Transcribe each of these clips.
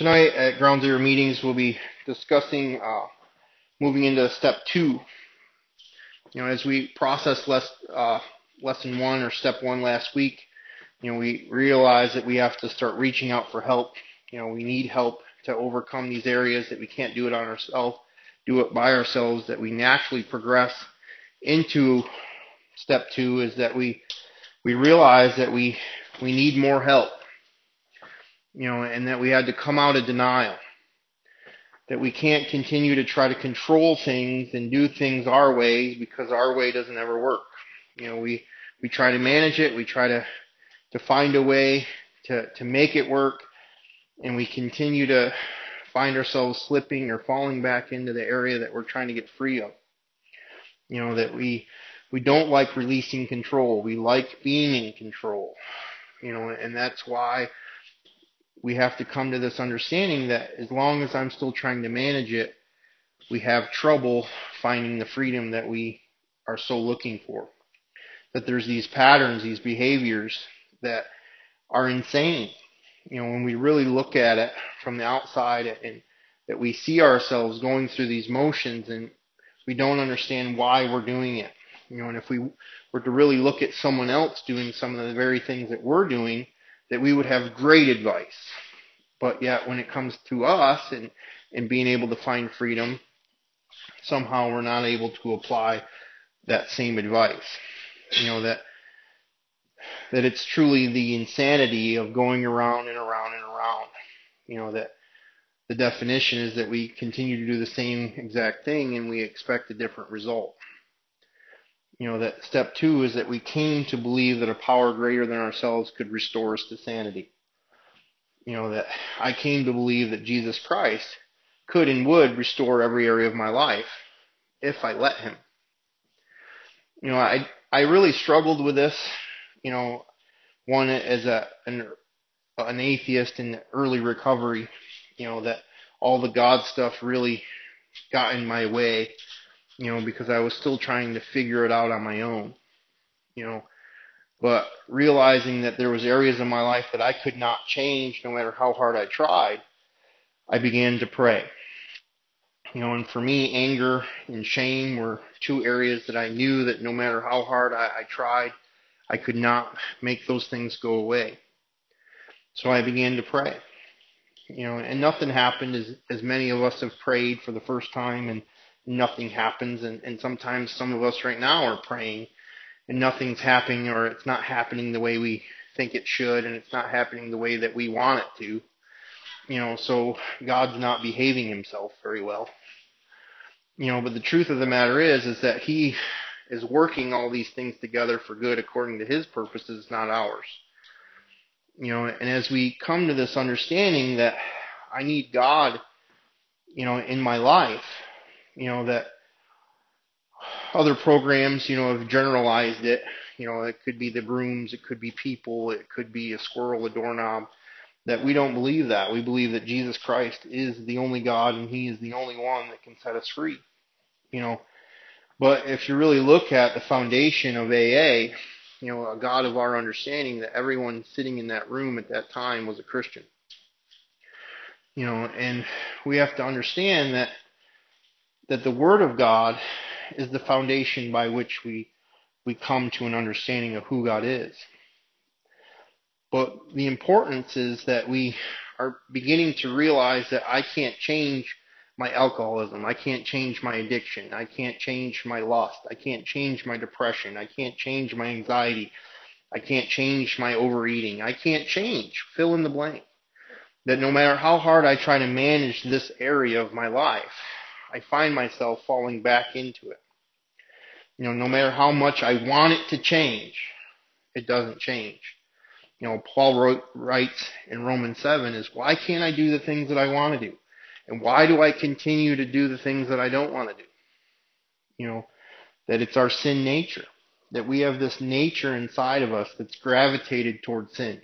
Tonight at Ground Zero meetings, we'll be discussing uh, moving into step two. You know, as we process less, uh, lesson one or step one last week, you know, we realize that we have to start reaching out for help. You know, we need help to overcome these areas that we can't do it on ourselves, do it by ourselves, that we naturally progress into step two is that we we realize that we we need more help you know, and that we had to come out of denial. That we can't continue to try to control things and do things our way because our way doesn't ever work. You know, we, we try to manage it, we try to, to find a way to, to make it work, and we continue to find ourselves slipping or falling back into the area that we're trying to get free of. You know, that we, we don't like releasing control. We like being in control. You know, and that's why we have to come to this understanding that as long as I'm still trying to manage it, we have trouble finding the freedom that we are so looking for. That there's these patterns, these behaviors that are insane. You know, when we really look at it from the outside and that we see ourselves going through these motions and we don't understand why we're doing it. You know, and if we were to really look at someone else doing some of the very things that we're doing, that we would have great advice. But yet when it comes to us and, and being able to find freedom, somehow we're not able to apply that same advice. You know, that that it's truly the insanity of going around and around and around. You know, that the definition is that we continue to do the same exact thing and we expect a different result you know, that step two is that we came to believe that a power greater than ourselves could restore us to sanity. You know, that I came to believe that Jesus Christ could and would restore every area of my life if I let him. You know, I, I really struggled with this, you know, one as a, an, an atheist in early recovery, you know, that all the God stuff really got in my way you know, because I was still trying to figure it out on my own, you know. But realizing that there was areas in my life that I could not change no matter how hard I tried, I began to pray. You know, and for me, anger and shame were two areas that I knew that no matter how hard I, I tried, I could not make those things go away. So I began to pray. You know, and nothing happened as as many of us have prayed for the first time and nothing happens. And, and sometimes some of us right now are praying and nothing's happening or it's not happening the way we think it should and it's not happening the way that we want it to. You know, so God's not behaving himself very well. You know, but the truth of the matter is, is that he is working all these things together for good according to his purposes, not ours. You know, and as we come to this understanding that I need God, you know, in my life, you know, that other programs, you know, have generalized it. You know, it could be the brooms, it could be people, it could be a squirrel, a doorknob. That we don't believe that. We believe that Jesus Christ is the only God and He is the only one that can set us free. You know, but if you really look at the foundation of AA, you know, a God of our understanding, that everyone sitting in that room at that time was a Christian. You know, and we have to understand that that the Word of God is the foundation by which we we come to an understanding of who God is. But the importance is that we are beginning to realize that I can't change my alcoholism. I can't change my addiction. I can't change my lust. I can't change my depression. I can't change my anxiety. I can't change my overeating. I can't change. Fill in the blank. That no matter how hard I try to manage this area of my life, I find myself falling back into it. You know, no matter how much I want it to change, it doesn't change. You know, Paul wrote, writes in Romans 7 is why can't I do the things that I want to do? And why do I continue to do the things that I don't want to do? You know, that it's our sin nature. That we have this nature inside of us that's gravitated toward sin.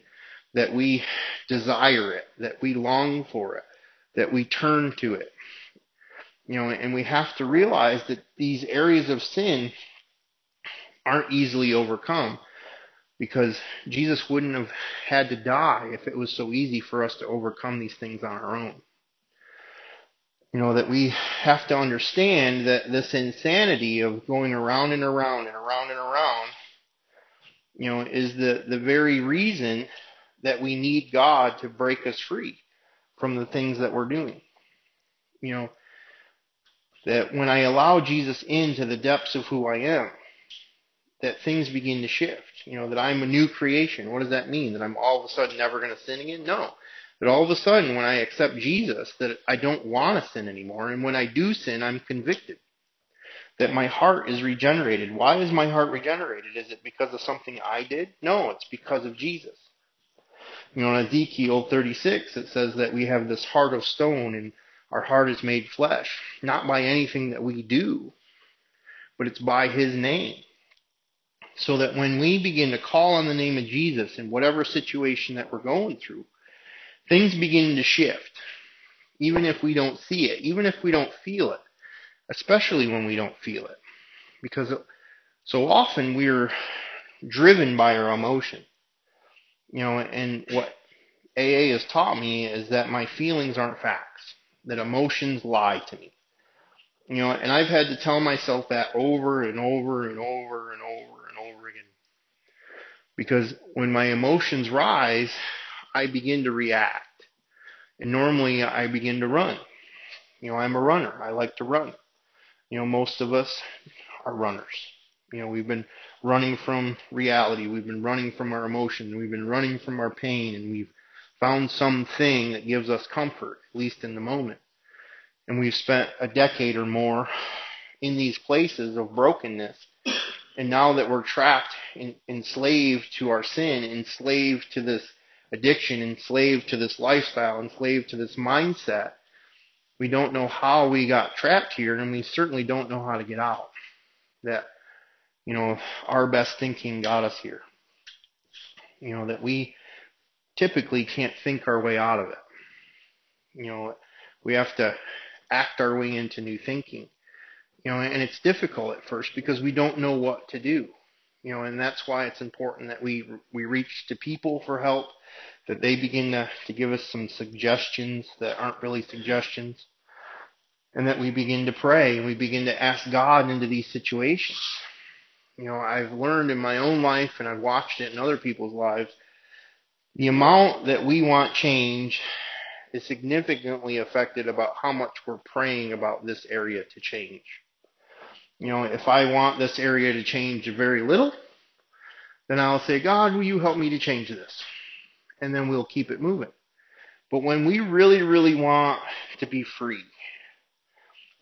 That we desire it. That we long for it. That we turn to it. You know, and we have to realize that these areas of sin aren't easily overcome. Because Jesus wouldn't have had to die if it was so easy for us to overcome these things on our own. You know, that we have to understand that this insanity of going around and around and around and around, you know, is the, the very reason that we need God to break us free from the things that we're doing. You know, that when I allow Jesus into the depths of who I am, that things begin to shift. You know, that I'm a new creation. What does that mean? That I'm all of a sudden never going to sin again? No. That all of a sudden when I accept Jesus, that I don't want to sin anymore. And when I do sin, I'm convicted. That my heart is regenerated. Why is my heart regenerated? Is it because of something I did? No, it's because of Jesus. You know, in Ezekiel 36, it says that we have this heart of stone and our heart is made flesh. Not by anything that we do, but it's by His name. So that when we begin to call on the name of Jesus in whatever situation that we're going through, things begin to shift. Even if we don't see it, even if we don't feel it, especially when we don't feel it. Because so often we're driven by our emotion. You know, and what AA has taught me is that my feelings aren't facts, that emotions lie to me. You know, and I've had to tell myself that over and over and over and over and over again. Because when my emotions rise, I begin to react. And normally I begin to run. You know, I'm a runner. I like to run. You know, most of us are runners. You know, we've been running from reality. We've been running from our emotions. We've been running from our pain and we've found something that gives us comfort, at least in the moment. And we've spent a decade or more in these places of brokenness. And now that we're trapped, enslaved to our sin, enslaved to this addiction, enslaved to this lifestyle, enslaved to this mindset, we don't know how we got trapped here, and we certainly don't know how to get out. That, you know, our best thinking got us here. You know, that we typically can't think our way out of it. You know, we have to act our way into new thinking. You know, and it's difficult at first because we don't know what to do. You know, and that's why it's important that we we reach to people for help, that they begin to, to give us some suggestions that aren't really suggestions, and that we begin to pray and we begin to ask God into these situations. You know, I've learned in my own life and I've watched it in other people's lives the amount that we want change is significantly affected about how much we're praying about this area to change. You know, if I want this area to change very little, then I'll say, God, will you help me to change this? And then we'll keep it moving. But when we really, really want to be free,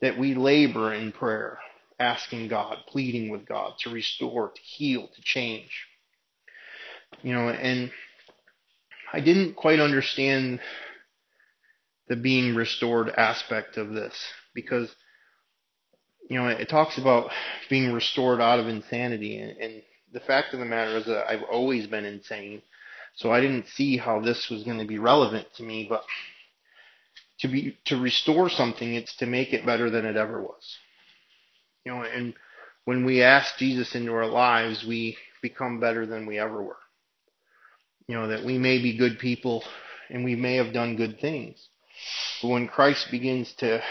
that we labor in prayer, asking God, pleading with God to restore, to heal, to change. You know, and I didn't quite understand the being restored aspect of this because you know it talks about being restored out of insanity and, and the fact of the matter is that I've always been insane. So I didn't see how this was going to be relevant to me but to be to restore something it's to make it better than it ever was. You know and when we ask Jesus into our lives we become better than we ever were you know, that we may be good people and we may have done good things. But when Christ begins to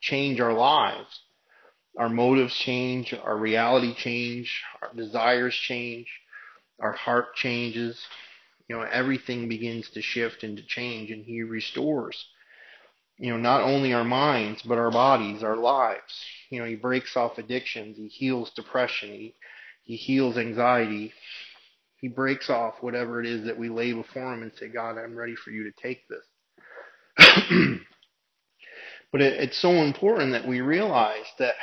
change our lives, our motives change, our reality change, our desires change, our heart changes, you know, everything begins to shift and to change and he restores. You know, not only our minds, but our bodies, our lives. You know, he breaks off addictions, he heals depression, he, he heals anxiety, he breaks off whatever it is that we lay before him and say, God, I'm ready for you to take this. but it, it's so important that we realize that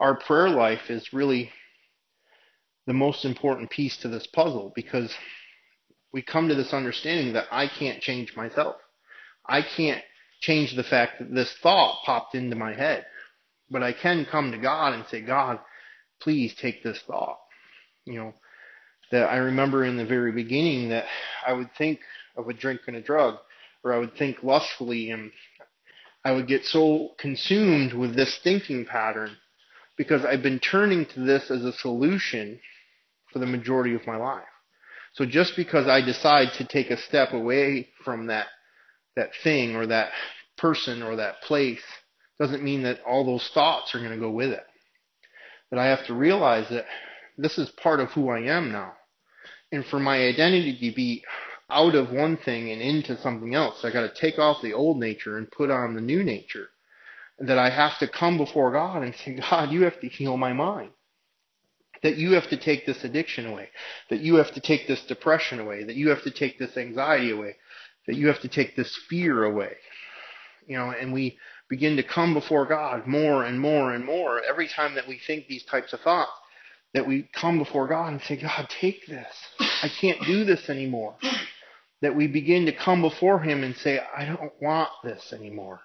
our prayer life is really the most important piece to this puzzle because we come to this understanding that I can't change myself. I can't change the fact that this thought popped into my head. But I can come to God and say, God, please take this thought. You know, that I remember in the very beginning that I would think of a drink and a drug, or I would think lustfully, and I would get so consumed with this thinking pattern because I've been turning to this as a solution for the majority of my life. So just because I decide to take a step away from that that thing or that person or that place doesn't mean that all those thoughts are going to go with it. That I have to realize that this is part of who I am now. And for my identity to be out of one thing and into something else, I got to take off the old nature and put on the new nature. That I have to come before God and say, God, you have to heal my mind. That you have to take this addiction away. That you have to take this depression away. That you have to take this anxiety away. That you have to take this fear away. You know, and we begin to come before God more and more and more every time that we think these types of thoughts that we come before God and say, God, take this. I can't do this anymore. That we begin to come before Him and say, I don't want this anymore.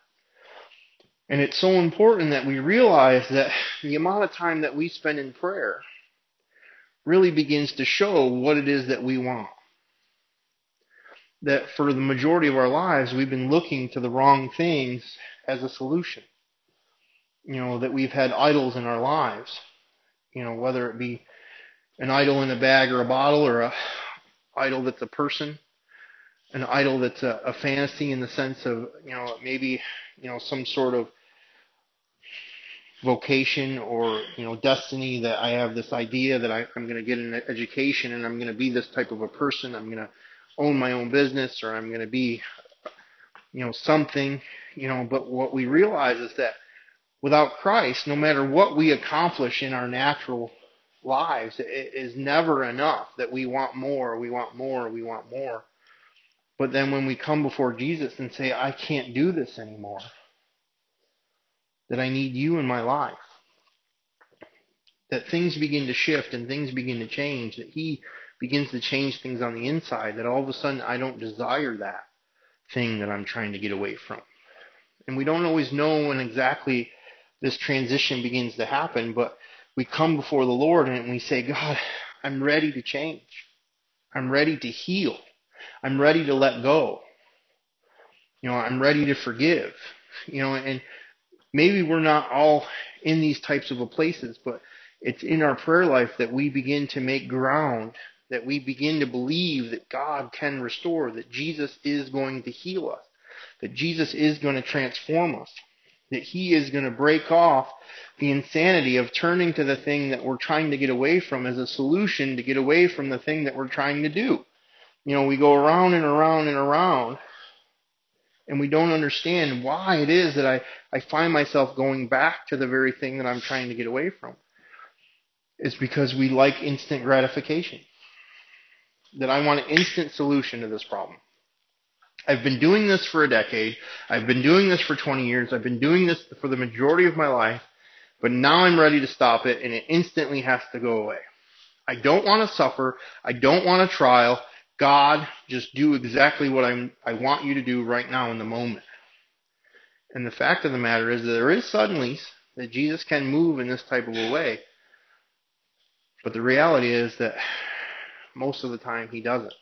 And it's so important that we realize that the amount of time that we spend in prayer really begins to show what it is that we want. That for the majority of our lives, we've been looking to the wrong things as a solution. You know, that we've had idols in our lives you know, whether it be an idol in a bag or a bottle or a idol that's a person, an idol that's a, a fantasy in the sense of, you know, maybe, you know, some sort of vocation or, you know, destiny that I have this idea that I, I'm going to get an education and I'm going to be this type of a person. I'm going to own my own business or I'm going to be, you know, something, you know, but what we realize is that without Christ, no matter what we accomplish in our natural lives, it is never enough that we want more, we want more, we want more. But then when we come before Jesus and say, I can't do this anymore, that I need you in my life, that things begin to shift and things begin to change, that He begins to change things on the inside, that all of a sudden I don't desire that thing that I'm trying to get away from. And we don't always know when exactly this transition begins to happen, but we come before the Lord and we say, God, I'm ready to change. I'm ready to heal. I'm ready to let go. You know, I'm ready to forgive. You know, and maybe we're not all in these types of places, but it's in our prayer life that we begin to make ground, that we begin to believe that God can restore, that Jesus is going to heal us, that Jesus is going to transform us that he is going to break off the insanity of turning to the thing that we're trying to get away from as a solution to get away from the thing that we're trying to do. You know, we go around and around and around and we don't understand why it is that I, I find myself going back to the very thing that I'm trying to get away from. It's because we like instant gratification. That I want an instant solution to this problem. I've been doing this for a decade. I've been doing this for 20 years. I've been doing this for the majority of my life. But now I'm ready to stop it and it instantly has to go away. I don't want to suffer. I don't want a trial. God, just do exactly what I'm, I want you to do right now in the moment. And the fact of the matter is that there is suddenly that Jesus can move in this type of a way. But the reality is that most of the time he doesn't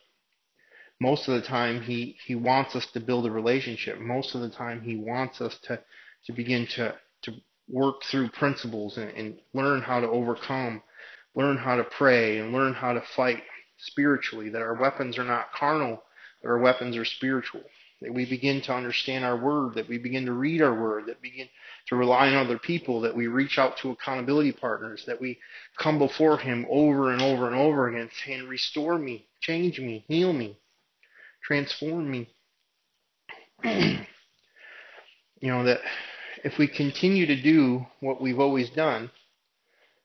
most of the time he, he wants us to build a relationship. Most of the time he wants us to, to begin to, to work through principles and, and learn how to overcome, learn how to pray and learn how to fight spiritually, that our weapons are not carnal, that our weapons are spiritual. That we begin to understand our word, that we begin to read our word, that begin to rely on other people, that we reach out to accountability partners, that we come before him over and over and over again saying, restore me, change me, heal me transform me. you know, that if we continue to do what we've always done,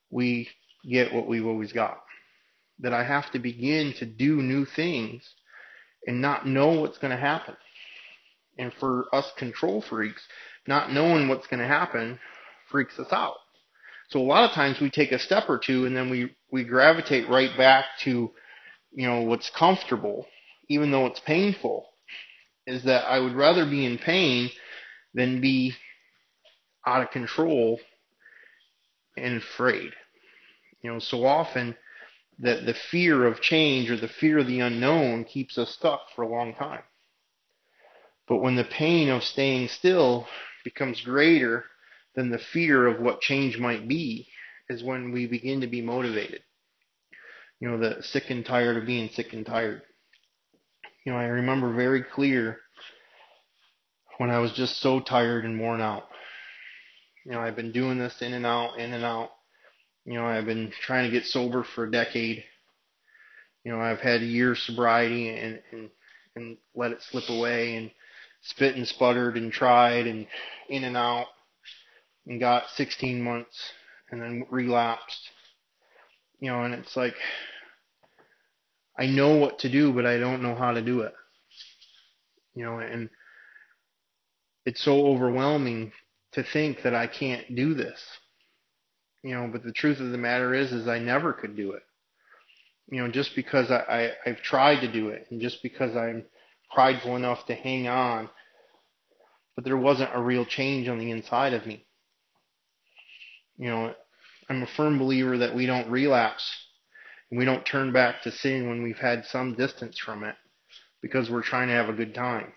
we get what we've always got. That I have to begin to do new things and not know what's going to happen. And for us control freaks, not knowing what's going to happen freaks us out. So a lot of times we take a step or two and then we, we gravitate right back to, you know, what's comfortable even though it's painful, is that I would rather be in pain than be out of control and afraid. You know, so often that the fear of change or the fear of the unknown keeps us stuck for a long time. But when the pain of staying still becomes greater than the fear of what change might be, is when we begin to be motivated. You know, the sick and tired of being sick and tired. You know, I remember very clear when I was just so tired and worn out. You know, I've been doing this in and out, in and out. You know, I've been trying to get sober for a decade. You know, I've had a year sobriety and, and, and let it slip away and spit and sputtered and tried and in and out and got 16 months and then relapsed. You know, and it's like, I know what to do, but I don't know how to do it. You know, and it's so overwhelming to think that I can't do this. You know, but the truth of the matter is, is I never could do it. You know, just because I, I I've tried to do it, and just because I'm prideful enough to hang on, but there wasn't a real change on the inside of me. You know, I'm a firm believer that we don't relapse we don't turn back to sin when we've had some distance from it because we're trying to have a good time.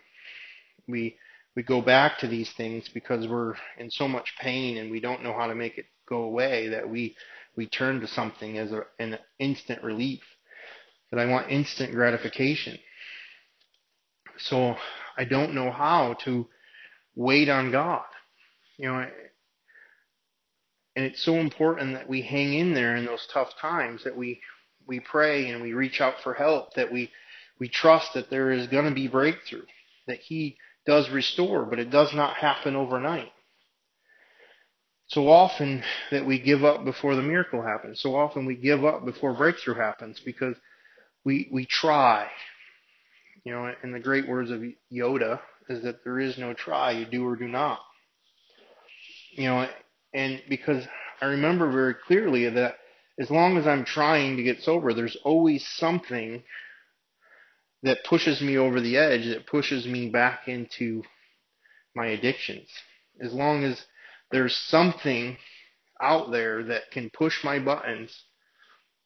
We we go back to these things because we're in so much pain and we don't know how to make it go away that we we turn to something as a, an instant relief. That I want instant gratification. So I don't know how to wait on God. You know, and it's so important that we hang in there in those tough times, that we we pray and we reach out for help, that we we trust that there is going to be breakthrough, that He does restore, but it does not happen overnight. So often that we give up before the miracle happens. So often we give up before breakthrough happens because we we try. You know, in the great words of Yoda is that there is no try, you do or do not. You know, and because I remember very clearly that as long as I'm trying to get sober, there's always something that pushes me over the edge, that pushes me back into my addictions. As long as there's something out there that can push my buttons,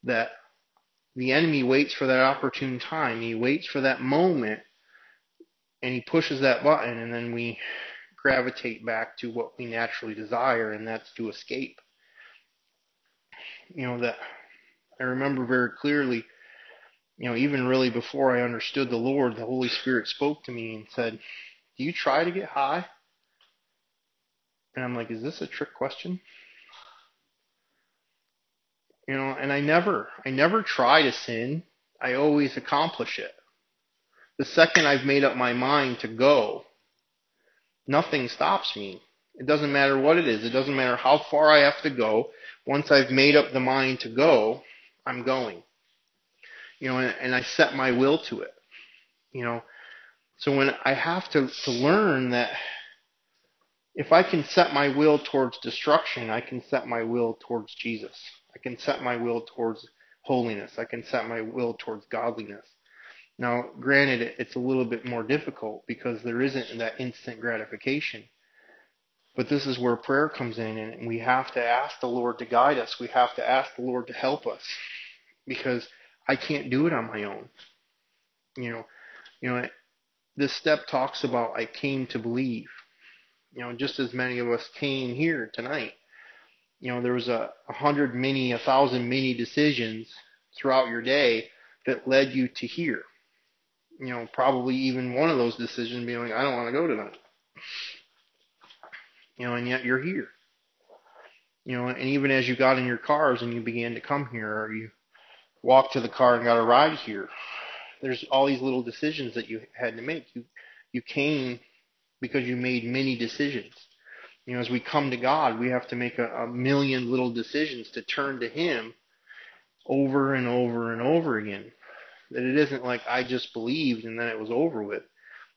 that the enemy waits for that opportune time. He waits for that moment and he pushes that button and then we gravitate back to what we naturally desire and that's to escape. You know, that I remember very clearly you know, even really before I understood the Lord, the Holy Spirit spoke to me and said, Do you try to get high? And I'm like, Is this a trick question? You know, and I never, I never try to sin. I always accomplish it. The second I've made up my mind to go, nothing stops me. It doesn't matter what it is. It doesn't matter how far I have to go. Once I've made up the mind to go, I'm going you know, and, and I set my will to it, you know. So when I have to, to learn that if I can set my will towards destruction, I can set my will towards Jesus. I can set my will towards holiness. I can set my will towards godliness. Now, granted, it's a little bit more difficult because there isn't that instant gratification. But this is where prayer comes in, and we have to ask the Lord to guide us. We have to ask the Lord to help us because I can't do it on my own. You know, you know, this step talks about I came to believe. You know, just as many of us came here tonight. You know, there was a, a hundred many, a thousand many decisions throughout your day that led you to here. You know, probably even one of those decisions being like, I don't want to go tonight. You know, and yet you're here. You know, and even as you got in your cars and you began to come here, or you walked to the car and got a ride here. There's all these little decisions that you had to make. You you came because you made many decisions. You know, as we come to God, we have to make a, a million little decisions to turn to Him over and over and over again. That it isn't like I just believed and then it was over with.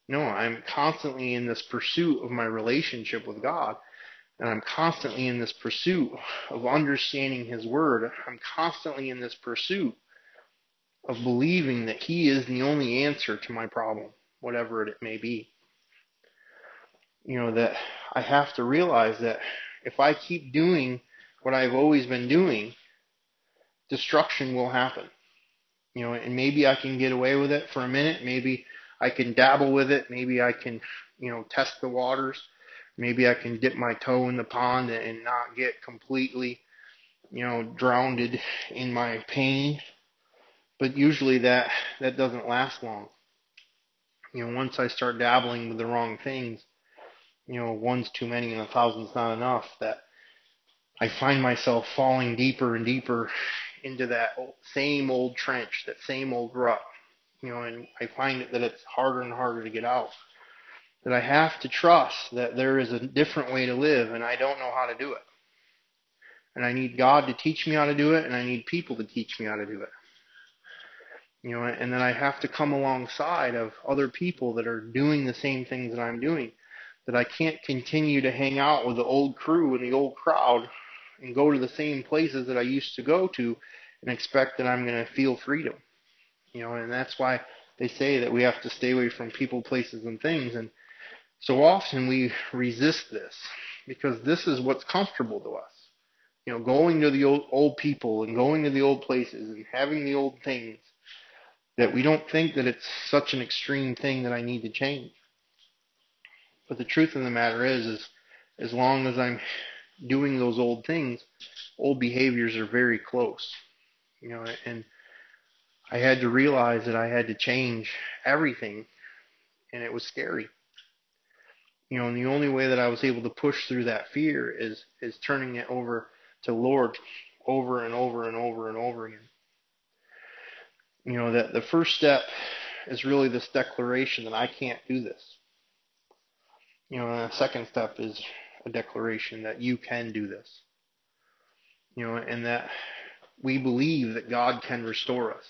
No, I'm constantly in this pursuit of my relationship with God. And I'm constantly in this pursuit of understanding His Word. I'm constantly in this pursuit of believing that He is the only answer to my problem, whatever it may be. You know, that I have to realize that if I keep doing what I've always been doing, destruction will happen. You know, and maybe I can get away with it for a minute. Maybe I can dabble with it. Maybe I can, you know, test the waters maybe I can dip my toe in the pond and not get completely, you know, drowned in my pain. But usually that that doesn't last long. You know, once I start dabbling with the wrong things, you know, one's too many and a thousand's not enough. That I find myself falling deeper and deeper into that same old trench, that same old rut. You know, and I find that it's harder and harder to get out. That I have to trust that there is a different way to live, and I don't know how to do it. And I need God to teach me how to do it, and I need people to teach me how to do it. You know, and then I have to come alongside of other people that are doing the same things that I'm doing. That I can't continue to hang out with the old crew and the old crowd and go to the same places that I used to go to and expect that I'm going to feel freedom. You know, and that's why they say that we have to stay away from people, places, and things. And so often we resist this because this is what's comfortable to us. You know, going to the old, old people and going to the old places and having the old things that we don't think that it's such an extreme thing that I need to change. But the truth of the matter is, is as long as I'm doing those old things, old behaviors are very close. You know, and I had to realize that I had to change everything, and it was scary. You know, and the only way that I was able to push through that fear is is turning it over to Lord over and over and over and over again. You know, that the first step is really this declaration that I can't do this. You know, and the second step is a declaration that you can do this. You know, and that we believe that God can restore us,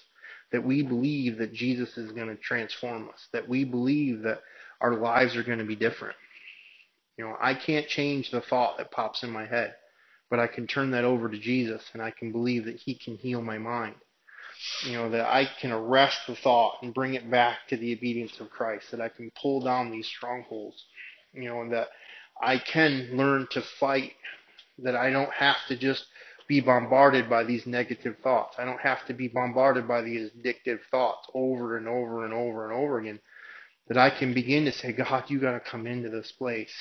that we believe that Jesus is going to transform us, that we believe that our lives are going to be different. You know, I can't change the thought that pops in my head, but I can turn that over to Jesus and I can believe that He can heal my mind. You know, that I can arrest the thought and bring it back to the obedience of Christ, that I can pull down these strongholds, you know, and that I can learn to fight, that I don't have to just be bombarded by these negative thoughts. I don't have to be bombarded by these addictive thoughts over and over and over and over again. That I can begin to say, God, you got to come into this place.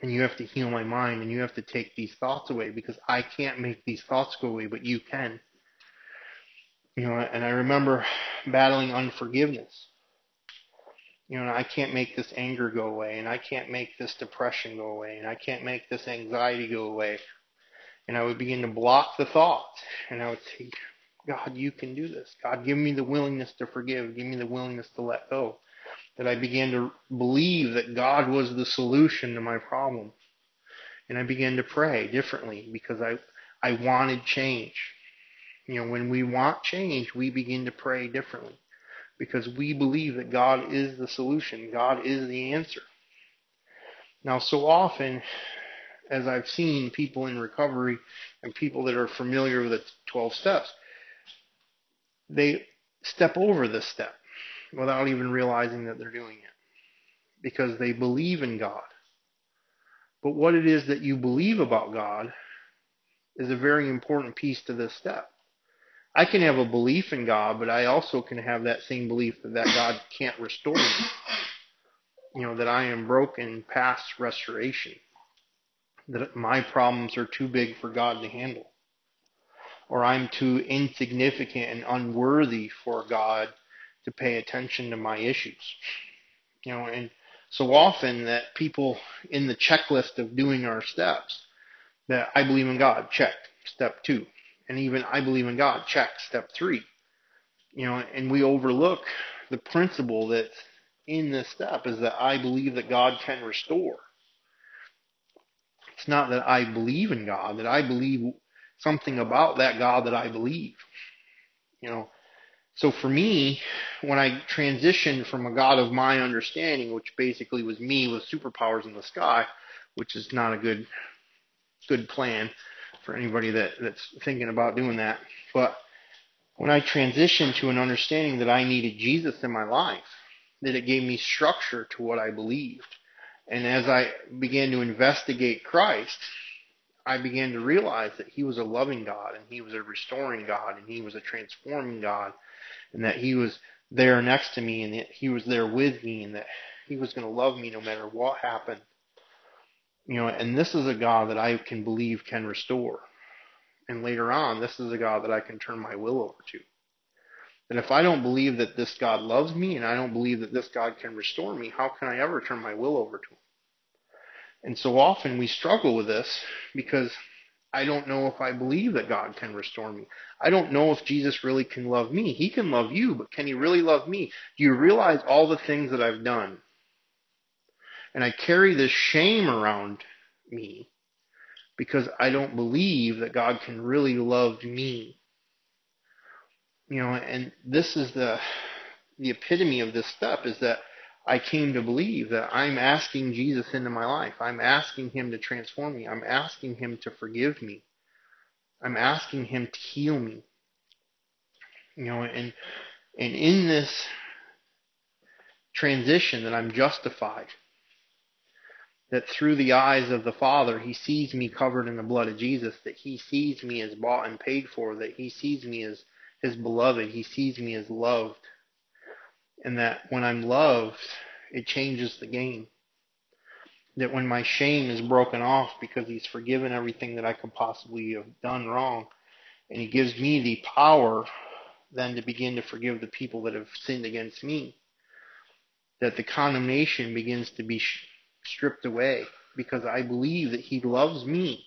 And you have to heal my mind and you have to take these thoughts away because I can't make these thoughts go away, but you can. You know, and I remember battling unforgiveness. You know, I can't make this anger go away and I can't make this depression go away and I can't make this anxiety go away and I would begin to block the thoughts. And I would say, God, you can do this. God, give me the willingness to forgive. Give me the willingness to let go. That I began to believe that God was the solution to my problem. And I began to pray differently because I, I wanted change. You know, when we want change, we begin to pray differently because we believe that God is the solution. God is the answer. Now, so often as I've seen people in recovery and people that are familiar with the 12 steps, they step over this step without even realizing that they're doing it because they believe in God. But what it is that you believe about God is a very important piece to this step. I can have a belief in God, but I also can have that same belief that, that God can't restore me. You know, that I am broken past restoration that my problems are too big for God to handle. Or I'm too insignificant and unworthy for God to pay attention to my issues. You know, and so often that people in the checklist of doing our steps, that I believe in God, check, step two. And even I believe in God, check, step three. You know, and we overlook the principle that's in this step is that I believe that God can restore. It's not that I believe in God, that I believe something about that God that I believe. You know, so for me, when I transitioned from a God of my understanding, which basically was me with superpowers in the sky, which is not a good good plan for anybody that, that's thinking about doing that. But when I transitioned to an understanding that I needed Jesus in my life, that it gave me structure to what I believed. And as I began to investigate Christ, I began to realize that He was a loving God and He was a restoring God and He was a transforming God and that He was there next to me and that He was there with me and that He was going to love me no matter what happened. You know, and this is a God that I can believe can restore. And later on, this is a God that I can turn my will over to. That if I don't believe that this God loves me and I don't believe that this God can restore me, how can I ever turn my will over to him? And so often we struggle with this because I don't know if I believe that God can restore me. I don't know if Jesus really can love me. He can love you, but can he really love me? Do you realize all the things that I've done? And I carry this shame around me because I don't believe that God can really love me. You know, and this is the the epitome of this stuff is that I came to believe that I'm asking Jesus into my life. I'm asking him to transform me. I'm asking him to forgive me. I'm asking him to heal me. You know, and and in this transition that I'm justified, that through the eyes of the Father, he sees me covered in the blood of Jesus, that he sees me as bought and paid for, that he sees me as his beloved, he sees me as loved and that when I'm loved, it changes the game. That when my shame is broken off because He's forgiven everything that I could possibly have done wrong, and He gives me the power then to begin to forgive the people that have sinned against me, that the condemnation begins to be stripped away because I believe that He loves me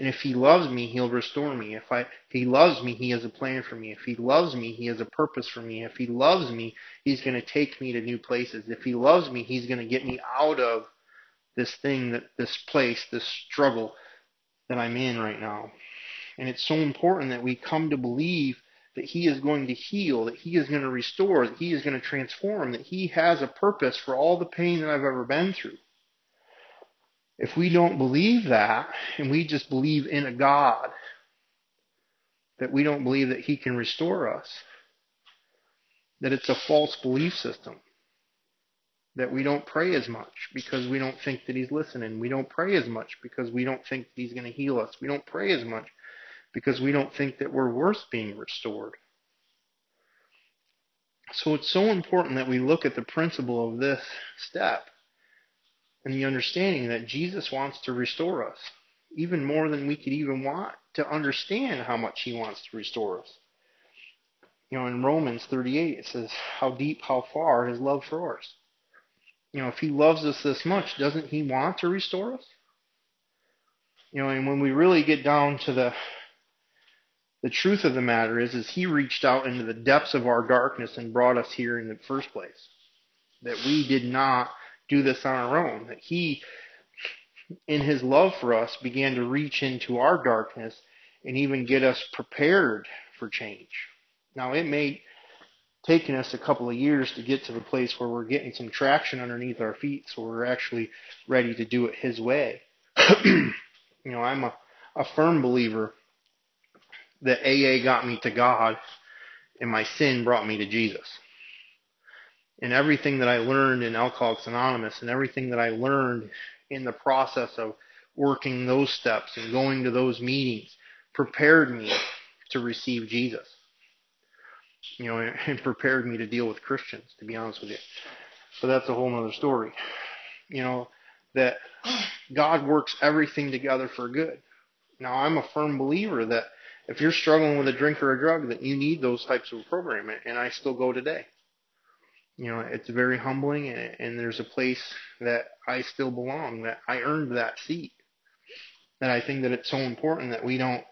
and if he loves me, he'll restore me. If I, if he loves me, he has a plan for me. If he loves me, he has a purpose for me. If he loves me, he's going to take me to new places. If he loves me, he's going to get me out of this thing that, this place, this struggle that I'm in right now. And it's so important that we come to believe that he is going to heal, that he is going to restore, that he is going to transform, that he has a purpose for all the pain that I've ever been through. If we don't believe that, and we just believe in a God, that we don't believe that He can restore us, that it's a false belief system, that we don't pray as much because we don't think that He's listening. We don't pray as much because we don't think He's going to heal us. We don't pray as much because we don't think that we're worth being restored. So it's so important that we look at the principle of this step and the understanding that Jesus wants to restore us, even more than we could even want to understand how much He wants to restore us. You know, in Romans 38, it says, How deep, how far His love for us. You know, if He loves us this much, doesn't He want to restore us? You know, and when we really get down to the the truth of the matter is, is He reached out into the depths of our darkness and brought us here in the first place. That we did not do this on our own. That He, in His love for us, began to reach into our darkness and even get us prepared for change. Now, it may taken us a couple of years to get to the place where we're getting some traction underneath our feet, so we're actually ready to do it His way. you know, I'm a, a firm believer that AA got me to God and my sin brought me to Jesus and everything that I learned in Alcoholics Anonymous and everything that I learned in the process of working those steps and going to those meetings prepared me to receive Jesus. You know, and prepared me to deal with Christians, to be honest with you. But that's a whole other story. You know, that God works everything together for good. Now, I'm a firm believer that if you're struggling with a drink or a drug, that you need those types of programming, and I still go today you know, it's very humbling, and, and there's a place that I still belong, that I earned that seat. And I think that it's so important that we don't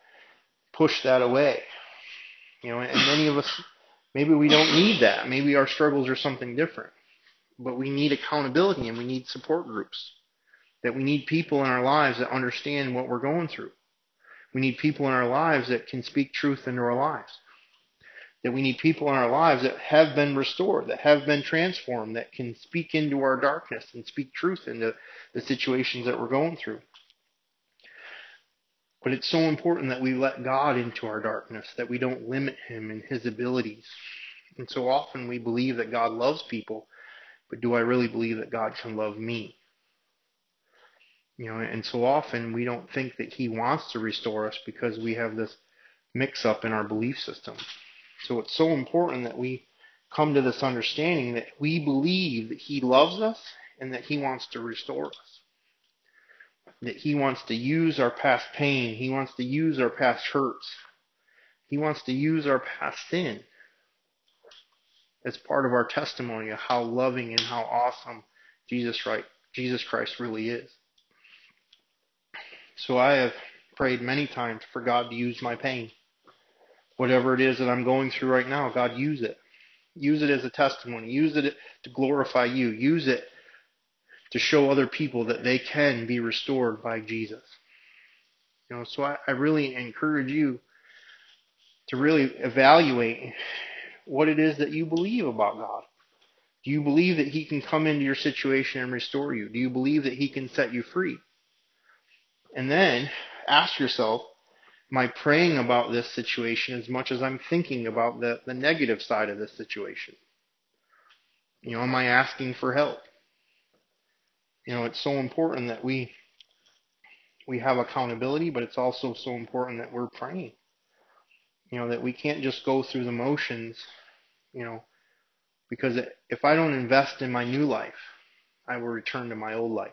push that away. You know, and many of us, maybe we don't need that. Maybe our struggles are something different. But we need accountability and we need support groups. That we need people in our lives that understand what we're going through. We need people in our lives that can speak truth into our lives that we need people in our lives that have been restored, that have been transformed, that can speak into our darkness and speak truth into the situations that we're going through. But it's so important that we let God into our darkness, that we don't limit Him in His abilities. And so often we believe that God loves people, but do I really believe that God can love me? You know, and so often we don't think that He wants to restore us because we have this mix up in our belief system. So it's so important that we come to this understanding that we believe that He loves us and that He wants to restore us. That He wants to use our past pain. He wants to use our past hurts. He wants to use our past sin as part of our testimony of how loving and how awesome Jesus right Jesus Christ really is. So I have prayed many times for God to use my pain. Whatever it is that I'm going through right now, God use it. Use it as a testimony. Use it to glorify you. Use it to show other people that they can be restored by Jesus. You know, so I, I really encourage you to really evaluate what it is that you believe about God. Do you believe that He can come into your situation and restore you? Do you believe that He can set you free? And then ask yourself, I praying about this situation as much as I'm thinking about the, the negative side of this situation? You know, am I asking for help? You know, it's so important that we we have accountability, but it's also so important that we're praying. You know, that we can't just go through the motions, you know, because if I don't invest in my new life, I will return to my old life.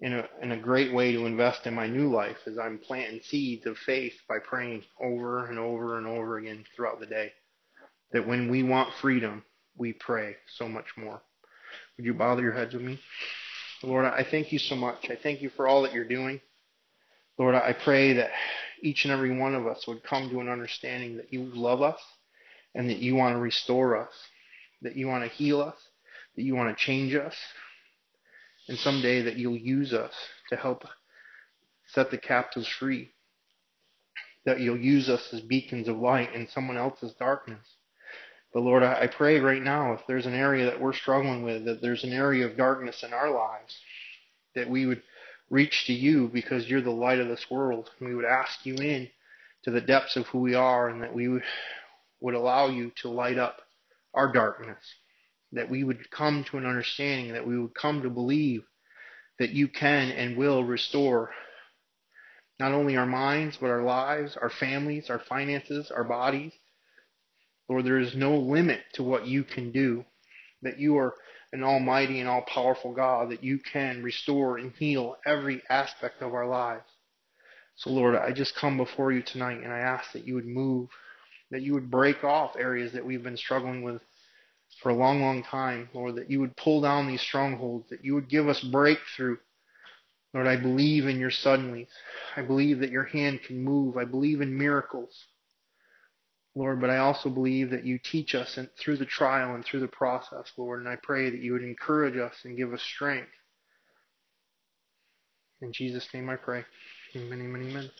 And a, and a great way to invest in my new life is I'm planting seeds of faith by praying over and over and over again throughout the day. That when we want freedom, we pray so much more. Would you bother your heads with me? Lord, I thank you so much. I thank you for all that you're doing. Lord, I pray that each and every one of us would come to an understanding that you love us and that you want to restore us, that you want to heal us, that you want to change us, and someday that you'll use us to help set the captives free, that you'll use us as beacons of light in someone else's darkness. But Lord, I pray right now, if there's an area that we're struggling with, that there's an area of darkness in our lives, that we would reach to you because you're the light of this world. We would ask you in to the depths of who we are and that we would, would allow you to light up our darkness. That we would come to an understanding, that we would come to believe that you can and will restore not only our minds, but our lives, our families, our finances, our bodies, Lord, there is no limit to what you can do. That you are an almighty and all powerful God, that you can restore and heal every aspect of our lives. So, Lord, I just come before you tonight and I ask that you would move, that you would break off areas that we've been struggling with for a long, long time. Lord, that you would pull down these strongholds, that you would give us breakthrough. Lord, I believe in your suddenlies. I believe that your hand can move. I believe in miracles. Lord, but I also believe that you teach us and through the trial and through the process, Lord, and I pray that you would encourage us and give us strength. In Jesus' name I pray. Amen, amen, amen.